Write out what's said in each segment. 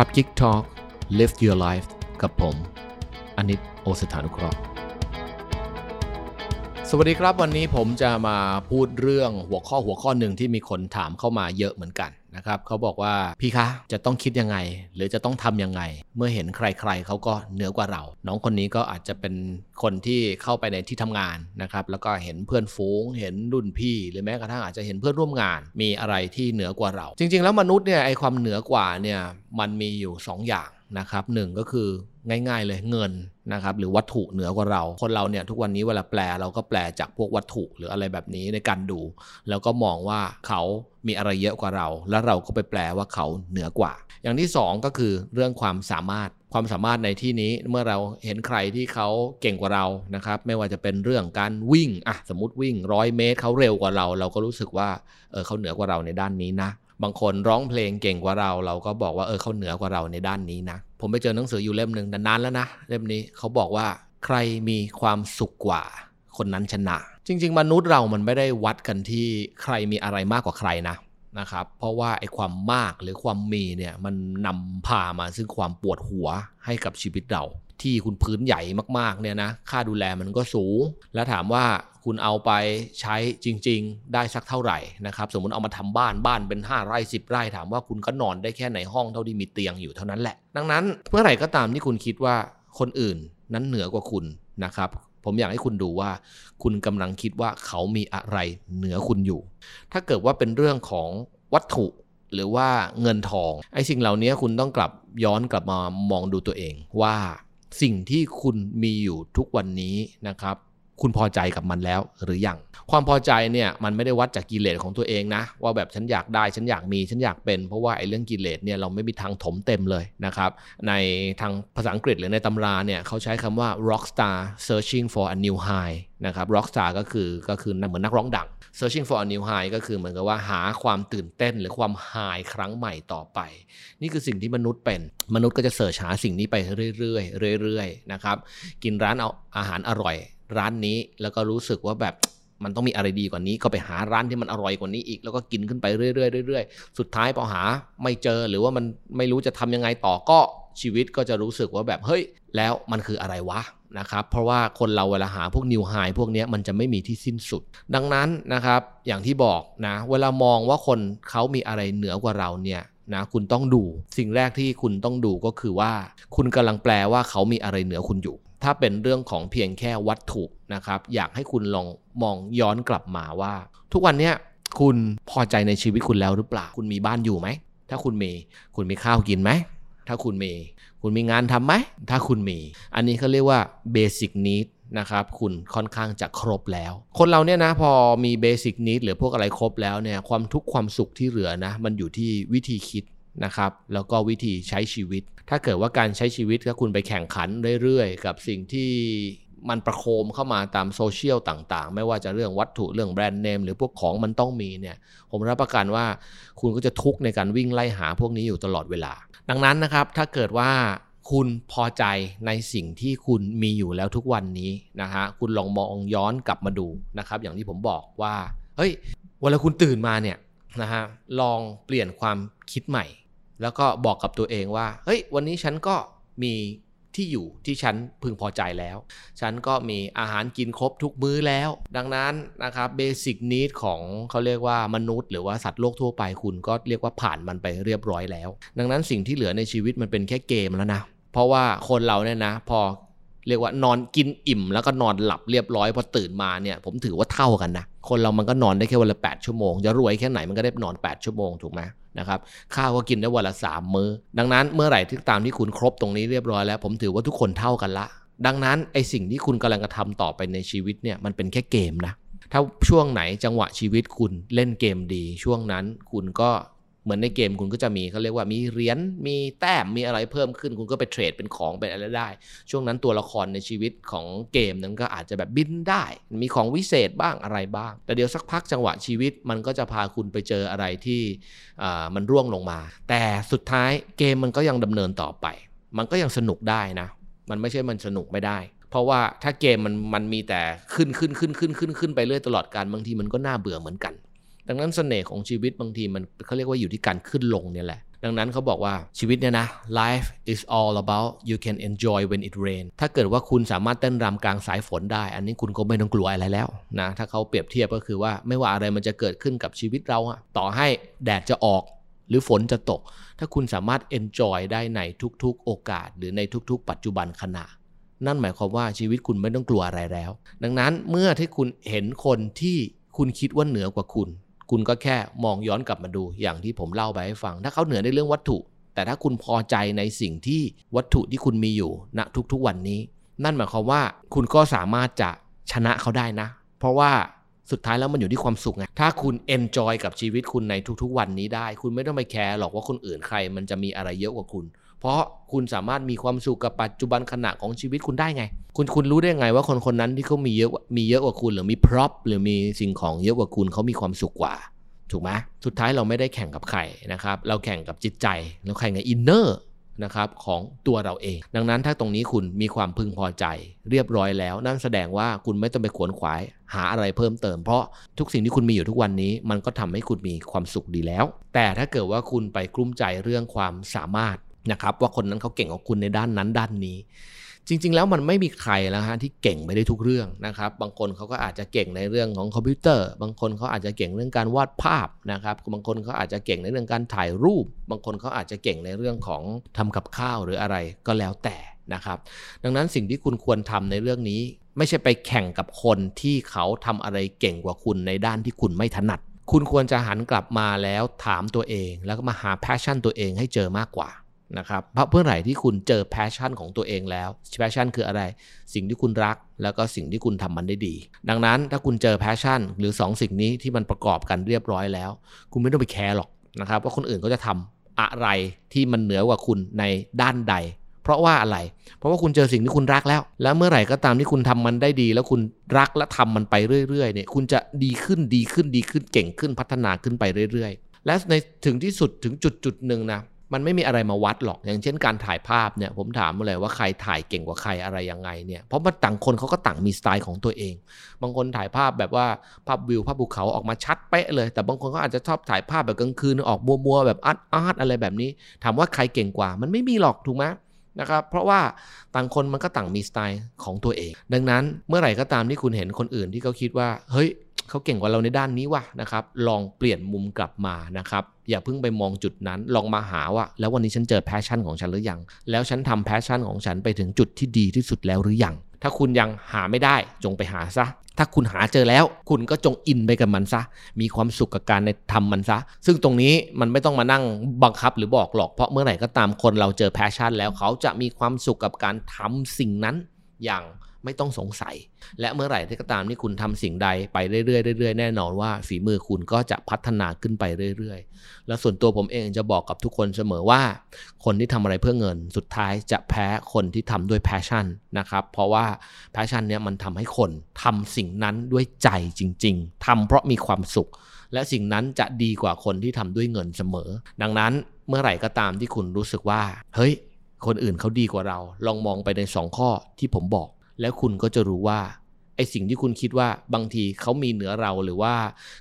ครับ Geek Talk Live Your Life กับผมอนิตโอสถานุเคราะห์สวัสดีครับวันนี้ผมจะมาพูดเรื่องหัวข้อหัวข้อหนึ่งที่มีคนถามเข้ามาเยอะเหมือนกัน นะครับเขาบอกว่าพี่คะจะต้องคิดยังไง หรือจะต้องทำยังไง เมื่อเห็นใครๆเขาก็เหนือกว่าเรา น้องคนนี้ก็อาจจะเป็นคนที่เข้าไปในที่ทำงานนะครับแล้วก็เห็นเพื่อนฝูง เห็นรุ่นพี่ หรือแม้กระทั่งอาจจะเห็นเพื่อนร่วมงาน มีอะไรที่เหนือกว่าเรา จริง ๆ แล้วมนุษย์เนี่ยไอความเหนือกว่าเนี่ยมันมีอยู่ 2 อย่าง นะครับหนึ่งก็คือง่าย ๆ เลยเงินนะครับหรือวัตถุเหนือกว่าเรา คนเราเนี่ยทุกวันนี้เวลาแปลเราก็แปลจากพวกวัตถุหรืออะไรแบบนี้ในการดู แล้วก็มองว่าเขามีอะไรเยอะกว่าเรา แล้วเราก็ไปแปลว่าเขาเหนือกว่า อย่างที่ 2 ก็คือเรื่องความสามารถความสามารถในที่นี้เมื่อเราเห็นใครที่เขาเก่งกว่าเรานะครับ ไม่ว่าจะเป็นเรื่องการวิ่งอะสมมติวิ่งร้อยเมตรเขาเร็วกว่าเรา เราก็รู้สึกว่าเออเขาเหนือกว่าเราในด้านนี้นะ บางคนร้องเพลงเก่งกว่าเรา เราก็บอกว่าเออเขาเหนือกว่าเราในด้านนี้นะ ผมไปเจอหนังสืออยู่เล่มหนึ่งนานแล้วนะเล่มนี้เขาบอกว่าใครมีความสุขกว่า คนนั้นชนะ จริง ๆ มนุษย์เรามันไม่ได้วัดกันที่ใครมีอะไรมากกว่าใครนะนะครับ เพราะว่าไอ้ความมากหรือความมีเนี่ยมันนำพามาซึ่งความปวดหัวให้กับชีวิตเรา ที่คุณพื้นใหญ่มากๆเนี่ยนะค่าดูแลมันก็สูง แล้วถามว่าคุณเอาไปใช้จริง ๆ ได้สักเท่าไหร่นะครับสมมติเอามาทำบ้านบ้านเป็น 5 ไร่ 10 ไร่ถามว่าคุณก็นอนได้แค่ในห้องเท่าที่มีเตียงอยู่เท่านั้นแหละ ดังนั้นเมื่อไหร่ก็ตามที่คุณคิดว่าคนอื่นนั้นเหนือกว่าคุณนะครับผมอยากให้คุณดูว่า คุณกำลังคิดว่าเขามีอะไรเหนือคุณอยู่ ถ้าเกิดว่าเป็นเรื่องของวัตถุหรือว่าเงินทองไอ้สิ่งเหล่านี้คุณต้องกลับย้อนกลับมามองดูตัวเองว่า สิ่งที่คุณมีอยู่ทุกวันนี้นะครับ คุณพอใจกับมันแล้วหรือยัง ความพอใจเนี่ยมันไม่ได้วัดจากกิเลสของตัวเองนะ ว่าแบบฉันอยากได้ฉันอยากมีฉันอยากเป็นเพราะว่าไอ้เรื่องกิเลสเนี่ยเราไม่มีทางถมเต็มเลยนะครับในทางภาษาอังกฤษหรือในตำราเนี่ยเขาใช้คำว่า rock star searching for a new high นะครับ rock star ก็คือก็คือเหมือนนักร้องดัง searching for a new high ก็คือเหมือนกับว่าหาความตื่นเต้นหรือความ high ครั้งใหม่ต่อไป นี่คือสิ่งที่มนุษย์เป็นมนุษย์ก็จะเสิร์ชหาสิ่งนี้ไปเรื่อยๆเรื่อยๆนะครับกินร้านเอาอาหารอร่อย ร้านนี้แล้วก็รู้สึกว่าแบบมันต้องมีอะไรดีกว่านี้ ก็ไปหาร้านที่มันอร่อยกว่านี้อีก แล้วก็กินขึ้นไปเรื่อยๆเรื่อยๆ สุดท้ายพอหาไม่เจอหรือว่ามันไม่รู้จะทำยังไงต่อก็ชีวิตก็จะรู้สึกว่าแบบเฮ้ย แล้วมันคืออะไรวะนะครับ เพราะว่าคนเราเวลาหาพวกนิวไฮพวกนี้มันจะไม่มีที่สิ้นสุด ดังนั้นนะครับอย่างที่บอกนะเวลามองว่าคนเขามีอะไรเหนือกว่าเราเนี่ยนะคุณต้องดูสิ่งแรกที่คุณต้องดูก็คือว่า คุณกำลังแปลว่าเขามีอะไรเหนือคุณอยู่ ถ้าเป็นเรื่องของเพียงแค่วัตถุนะครับ อยากให้คุณลองมองย้อนกลับมาว่า ทุกวันนี้คุณพอใจในชีวิตคุณแล้วหรือเปล่า คุณมีบ้านอยู่ไหม ถ้าคุณมี คุณมีข้าวกินไหม ถ้าคุณมี คุณมีงานทำไหม ถ้าคุณมี อันนี้เขาเรียกว่า basic need นะครับ คุณค่อนข้างจะครบแล้ว คนเราเนี่ยนะพอมีเบสิกนิดหรือพวกอะไรครบแล้วเนี่ย ความทุกข์ความสุขที่เหลือนะ มันอยู่ที่วิธีคิด นะครับแล้วก็วิธีใช้ชีวิต ถ้าเกิดว่าการใช้ชีวิตถ้าคุณไปแข่งขันเรื่อยๆ กับสิ่งที่มันประโคมเข้ามาตามโซเชียลต่างๆ ไม่ว่าจะเรื่องวัตถุเรื่องแบรนด์เนมหรือพวกของมันต้องมีเนี่ย ผมรับประกันว่าคุณก็จะทุกข์ในการวิ่งไล่หาพวกนี้อยู่ตลอดเวลา ดังนั้นนะครับ ถ้าเกิดว่าคุณพอใจในสิ่งที่คุณมีอยู่แล้วทุกวันนี้นะฮะคุณลองมองย้อนกลับมาดูนะครับ อย่างที่ผมบอกว่า เฮ้ยเวลาคุณตื่นมาเนี่ยนะฮะลองเปลี่ยนความคิดใหม่ แล้วก็บอกกับตัวเองว่า เฮ้ย วันนี้ฉันก็มีที่อยู่ที่ฉันพึงพอใจแล้ว ฉันก็มีอาหารกินครบทุกมื้อแล้ว ดังนั้นนะครับเบสิกนิดของเขาเรียกว่ามนุษย์ หรือว่าสัตว์โลกทั่วไปคุณก็เรียกว่าผ่านมันไปเรียบร้อยแล้ว ดังนั้นสิ่งที่เหลือในชีวิตมันเป็นแค่เกมแล้วนะ เพราะว่าคนเราเนี่ยนะ พอเรียกว่านอนกินอิ่ม แล้วก็นอนหลับเรียบร้อยพอตื่นมาเนี่ย ผมถือว่าเท่ากันนะ คนเรามันก็นอนได้แค่วันละ 8 ชั่วโมง จะรวยแค่ไหนมันก็ได้นอน 8 ชั่วโมงถูกไหมนะครับข้าวก็กินได้วันละ 3 มื้อ ดังนั้นเมื่อไหร่ที่ตามที่คุณครบตรงนี้เรียบร้อยแล้ว ผมถือว่าทุกคนเท่ากันละ ดังนั้นไอสิ่งที่คุณกำลังกระทำต่อไปในชีวิตเนี่ยมันเป็นแค่เกมนะถ้าช่วงไหนจังหวะชีวิตคุณเล่นเกมดี ช่วงนั้นคุณก็ เหมือนในเกมคุณก็จะมีเขาเรียกว่ามีเหรียญมีแต้มมีอะไรเพิ่มขึ้น คุณก็ไปเทรดเป็นของเป็นอะไรได้ ช่วงนั้นตัวละครในชีวิตของเกมนั้นก็อาจจะแบบบินได้ มีของวิเศษบ้างอะไรบ้าง แต่เดี๋ยวสักพักจังหวะชีวิตมันก็จะพาคุณไปเจออะไรที่มันร่วงลงมา แต่สุดท้ายเกมมันก็ยังดำเนินต่อไป มันก็ยังสนุกได้นะ มันไม่ใช่มันสนุกไม่ได้เพราะว่าถ้าเกมมันมันมีแต่ขึ้นขึ้นขึ้นขึ้นขึ้นขึ้นไปเรื่อยตลอดการบางทีมันก็น่าเบื่อเหมือนกัน ดังนั้นเสน่ห์ของชีวิตบางทีมันเขาเรียกว่าอยู่ที่การขึ้นลงเนี่ยแหละ ดังนั้นเขาบอกว่าชีวิตเนี่ยนะ life is all about you can enjoy when it rain ถ้าเกิดว่าคุณสามารถเต้นรำกลางสายฝนได้ อันนี้คุณก็ไม่ต้องกลัวอะไรแล้วนะถ้าเขาเปรียบเทียบก็คือว่าไม่ว่าอะไรมันจะเกิดขึ้นกับชีวิตเราอะต่อให้แดดจะออกหรือฝนจะตก ถ้าคุณสามารถ enjoy ได้ในทุกๆ โอกาส หรือในทุกๆ ปัจจุบันขณะ นั่นหมายความว่าชีวิตคุณไม่ต้องกลัวอะไรแล้ว ดังนั้นเมื่อที่คุณเห็นคนที่คุณคิดว่าเหนือกว่าคุณ คุณก็แค่มองย้อนกลับมาดูอย่างที่ผมเล่าไปให้ฟัง ถ้าเขาเหนือในเรื่องวัตถุ แต่ถ้าคุณพอใจในสิ่งที่วัตถุที่คุณมีอยู่ณทุกๆวันนี้ นั่นหมายความว่าคุณก็สามารถจะชนะเขาได้นะ เพราะว่าสุดท้ายแล้วมันอยู่ที่ความสุขไง ถ้าคุณ enjoy กับชีวิตคุณในทุกๆ วันนี้ได้ คุณไม่ต้องไป care หรอกว่าคนอื่นใคร มันจะมีอะไรเยอะกว่าคุณ เพราะคุณสามารถมีความสุขกับปัจจุบันขณะของชีวิตคุณได้ไง คุณคุณรู้ได้ไงว่าคนคนนั้นที่เขามีเยอะมีเยอะกว่าคุณหรือมี prop หรือมีสิ่งของเยอะกว่าคุณเขามีความสุขกว่าถูกไหมสุดท้ายเราไม่ได้แข่งกับใครนะครับ เราแข่งกับจิตใจเราแข่งกับ inner นะครับของตัวเราเอง ดังนั้นถ้าตรงนี้คุณมีความพึงพอใจ เรียบร้อยแล้ว นั่นแสดงว่าคุณไม่ต้องไปขวนขวาย หาอะไรเพิ่มเติม เพราะทุกสิ่งที่คุณมีอยู่ทุกวันนี้ มันก็ทำให้คุณมีความสุขดีแล้ว แต่ถ้าเกิดว่าคุณไปกลุ้มใจเรื่องความสามารถ นะครับว่าคนนั้นเขาเก่งกว่าคุณในด้านนั้นด้านนี้ จริง ๆ แล้วมันไม่มีใครแล้วฮะที่เก่งไปได้ทุกเรื่องนะครับ บางคนเขาก็อาจจะเก่งในเรื่องของคอมพิวเตอร์ บางคนเขาอาจจะเก่งเรื่องการวาดภาพนะครับ บางคนเขาอาจจะเก่งในเรื่องการถ่ายรูป บางคนเขาอาจจะเก่งในเรื่องของทำกับข้าวหรืออะไรก็แล้วแต่นะครับ ดังนั้นสิ่งที่คุณควรทำในเรื่องนี้ ไม่ใช่ไปแข่งกับคนที่เขาทำอะไรเก่งกว่าคุณในด้านที่คุณไม่ถนัด คุณควรจะหันกลับมาแล้วถามตัวเอง แล้วก็มาหา passion ตัวเองให้เจอมากกว่า นะครับเพราะเมื่อไหร่ที่คุณเจอ passion ของตัวเองแล้ว passion คืออะไร สิ่งที่คุณรัก แล้วก็สิ่งที่คุณทำมันได้ดี ดังนั้นถ้าคุณเจอ passion หรือ2สิ่งนี้ที่มันประกอบกันเรียบร้อยแล้ว คุณไม่ต้องไป care หรอกนะครับว่าคนอื่นเขาจะทำอะไรที่มันเหนือกว่าคุณในด้านใด เพราะว่าอะไร เพราะว่าคุณเจอสิ่งที่คุณรักแล้ว แล้วเมื่อไหร่ก็ตามที่คุณทำมันได้ดี แล้วคุณรักและทำมันไปเรื่อยๆเนี่ยคุณจะดีขึ้นดีขึ้นดีขึ้นเก่งขึ้นพัฒนาขึ้นไปเรื่อย ๆ และในถึงที่สุดถึงจุดจุดหนึ่งนะ มันไม่มีอะไรมาวัดหรอก อย่างเช่นการถ่ายภาพเนี่ย ผมถามมาเลยว่าใครถ่ายเก่งกว่าใครอะไรยังไงเนี่ย เพราะมันต่างคนเขาก็ต่างมีสไตล์ของตัวเอง บางคนถ่ายภาพแบบว่าภาพวิวภาพภูเขาออกมาชัดเป๊ะเลย แต่บางคนก็อาจจะชอบถ่ายภาพแบบกลางคืนออกมัวๆแบบอาร์ตอาร์ตอะไรแบบนี้ ถามว่าใครเก่งกว่า มันไม่มีหรอกถูกไหมนะครับ เพราะว่าต่างคนมันก็ต่างมีสไตล์ของตัวเอง ดังนั้นเมื่อไหร่ก็ตามที่คุณเห็นคนอื่นที่เขาคิดว่า เฮ้ย เขาเก่งกว่าเราในด้านนี้ว่ะนะครับ ลองเปลี่ยนมุมกลับมานะครับ อย่าเพิ่งไปมองจุดนั้น ลองมาหาว่า แล้ววันนี้ฉันเจอ passion ของฉันหรือยัง แล้วฉันทำ passion ของฉันไปถึงจุดที่ดีที่สุดแล้วหรือยัง ถ้าคุณยังหาไม่ได้จงไปหาซะ ถ้าคุณหาเจอแล้ว คุณก็จง in ไปกับมันซะ มีความสุขกับการในทำมันซะ ซึ่งตรงนี้มันไม่ต้องมานั่งบังคับหรือบอกหรอก เพราะเมื่อไหร่ก็ตามคนเราเจอ passion แล้วเขาจะมีความสุขกับการทำสิ่งนั้นอย่าง ไม่ต้องสงสัย และเมื่อไหร่ที่ก็ตามที่คุณทำสิ่งใดไปเรื่อยๆเรื่อยๆแน่นอนว่าฝีมือคุณก็จะพัฒนาขึ้นไปเรื่อยๆ แล้วส่วนตัวผมเองจะบอกกับทุกคนเสมอว่า คนที่ทำอะไรเพื่อเงิน สุดท้ายจะแพ้คนที่ทำด้วย passion นะครับ เพราะว่า passion เนี้ยมันทำให้คนทำสิ่งนั้นด้วยใจจริง ๆทำเพราะมีความสุข และสิ่งนั้นจะดีกว่าคนที่ทำด้วยเงินเสมอ ดังนั้นเมื่อไหร่ก็ตามที่คุณรู้สึกว่า เฮ้ย คนอื่นเขาดีกว่าเรา ลองมองไปในสองข้อที่ผมบอก แล้วคุณก็จะรู้ว่าไอสิ่งที่คุณคิดว่าบางทีเขามีเหนือเราหรือว่า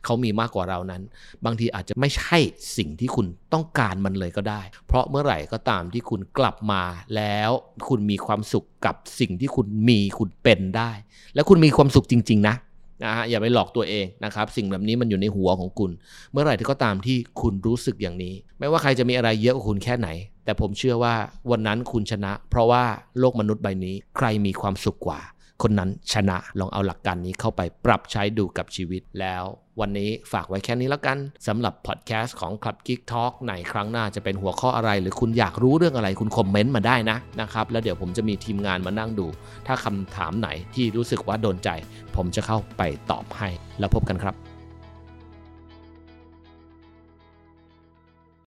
เขามีมากกว่าเรานั้น บางทีอาจจะไม่ใช่สิ่งที่คุณต้องการมันเลยก็ได้ เพราะเมื่อไหร่ก็ตามที่คุณกลับมาแล้ว คุณมีความสุขกับสิ่งที่คุณมีคุณเป็นได้ และคุณมีความสุขจริง ๆ นะ นะฮะอย่าไปหลอกตัวเองนะครับ สิ่งแบบนี้มันอยู่ในหัวของคุณ เมื่อไหร่ที่ก็ตามที่คุณรู้สึกอย่างนี้ ไม่ว่าใครจะมีอะไรเยอะกว่าคุณแค่ไหน แต่ผมเชื่อว่าวันนั้นคุณชนะ เพราะว่าโลกมนุษย์ใบนี้ ใครมีความสุขกว่า คนนั้นชนะลองเอาหลักการนี้เข้าไปปรับใช้ดูกับชีวิตแล้ววันนี้ฝากไว้แค่นี้แล้วกันสำหรับพอดแคสต์ของ Club Geek Talk ในครั้งหน้าจะเป็นหัวข้ออะไร หรือคุณอยากรู้เรื่องอะไรคุณคอมเมนต์มาได้นะนะครับ แล้วเดี๋ยวผมจะมีทีมงานมานั่งดู ถ้าคำถามไหนที่รู้สึกว่าโดนใจ ผมจะเข้าไปตอบให้ แล้วพบกันครับ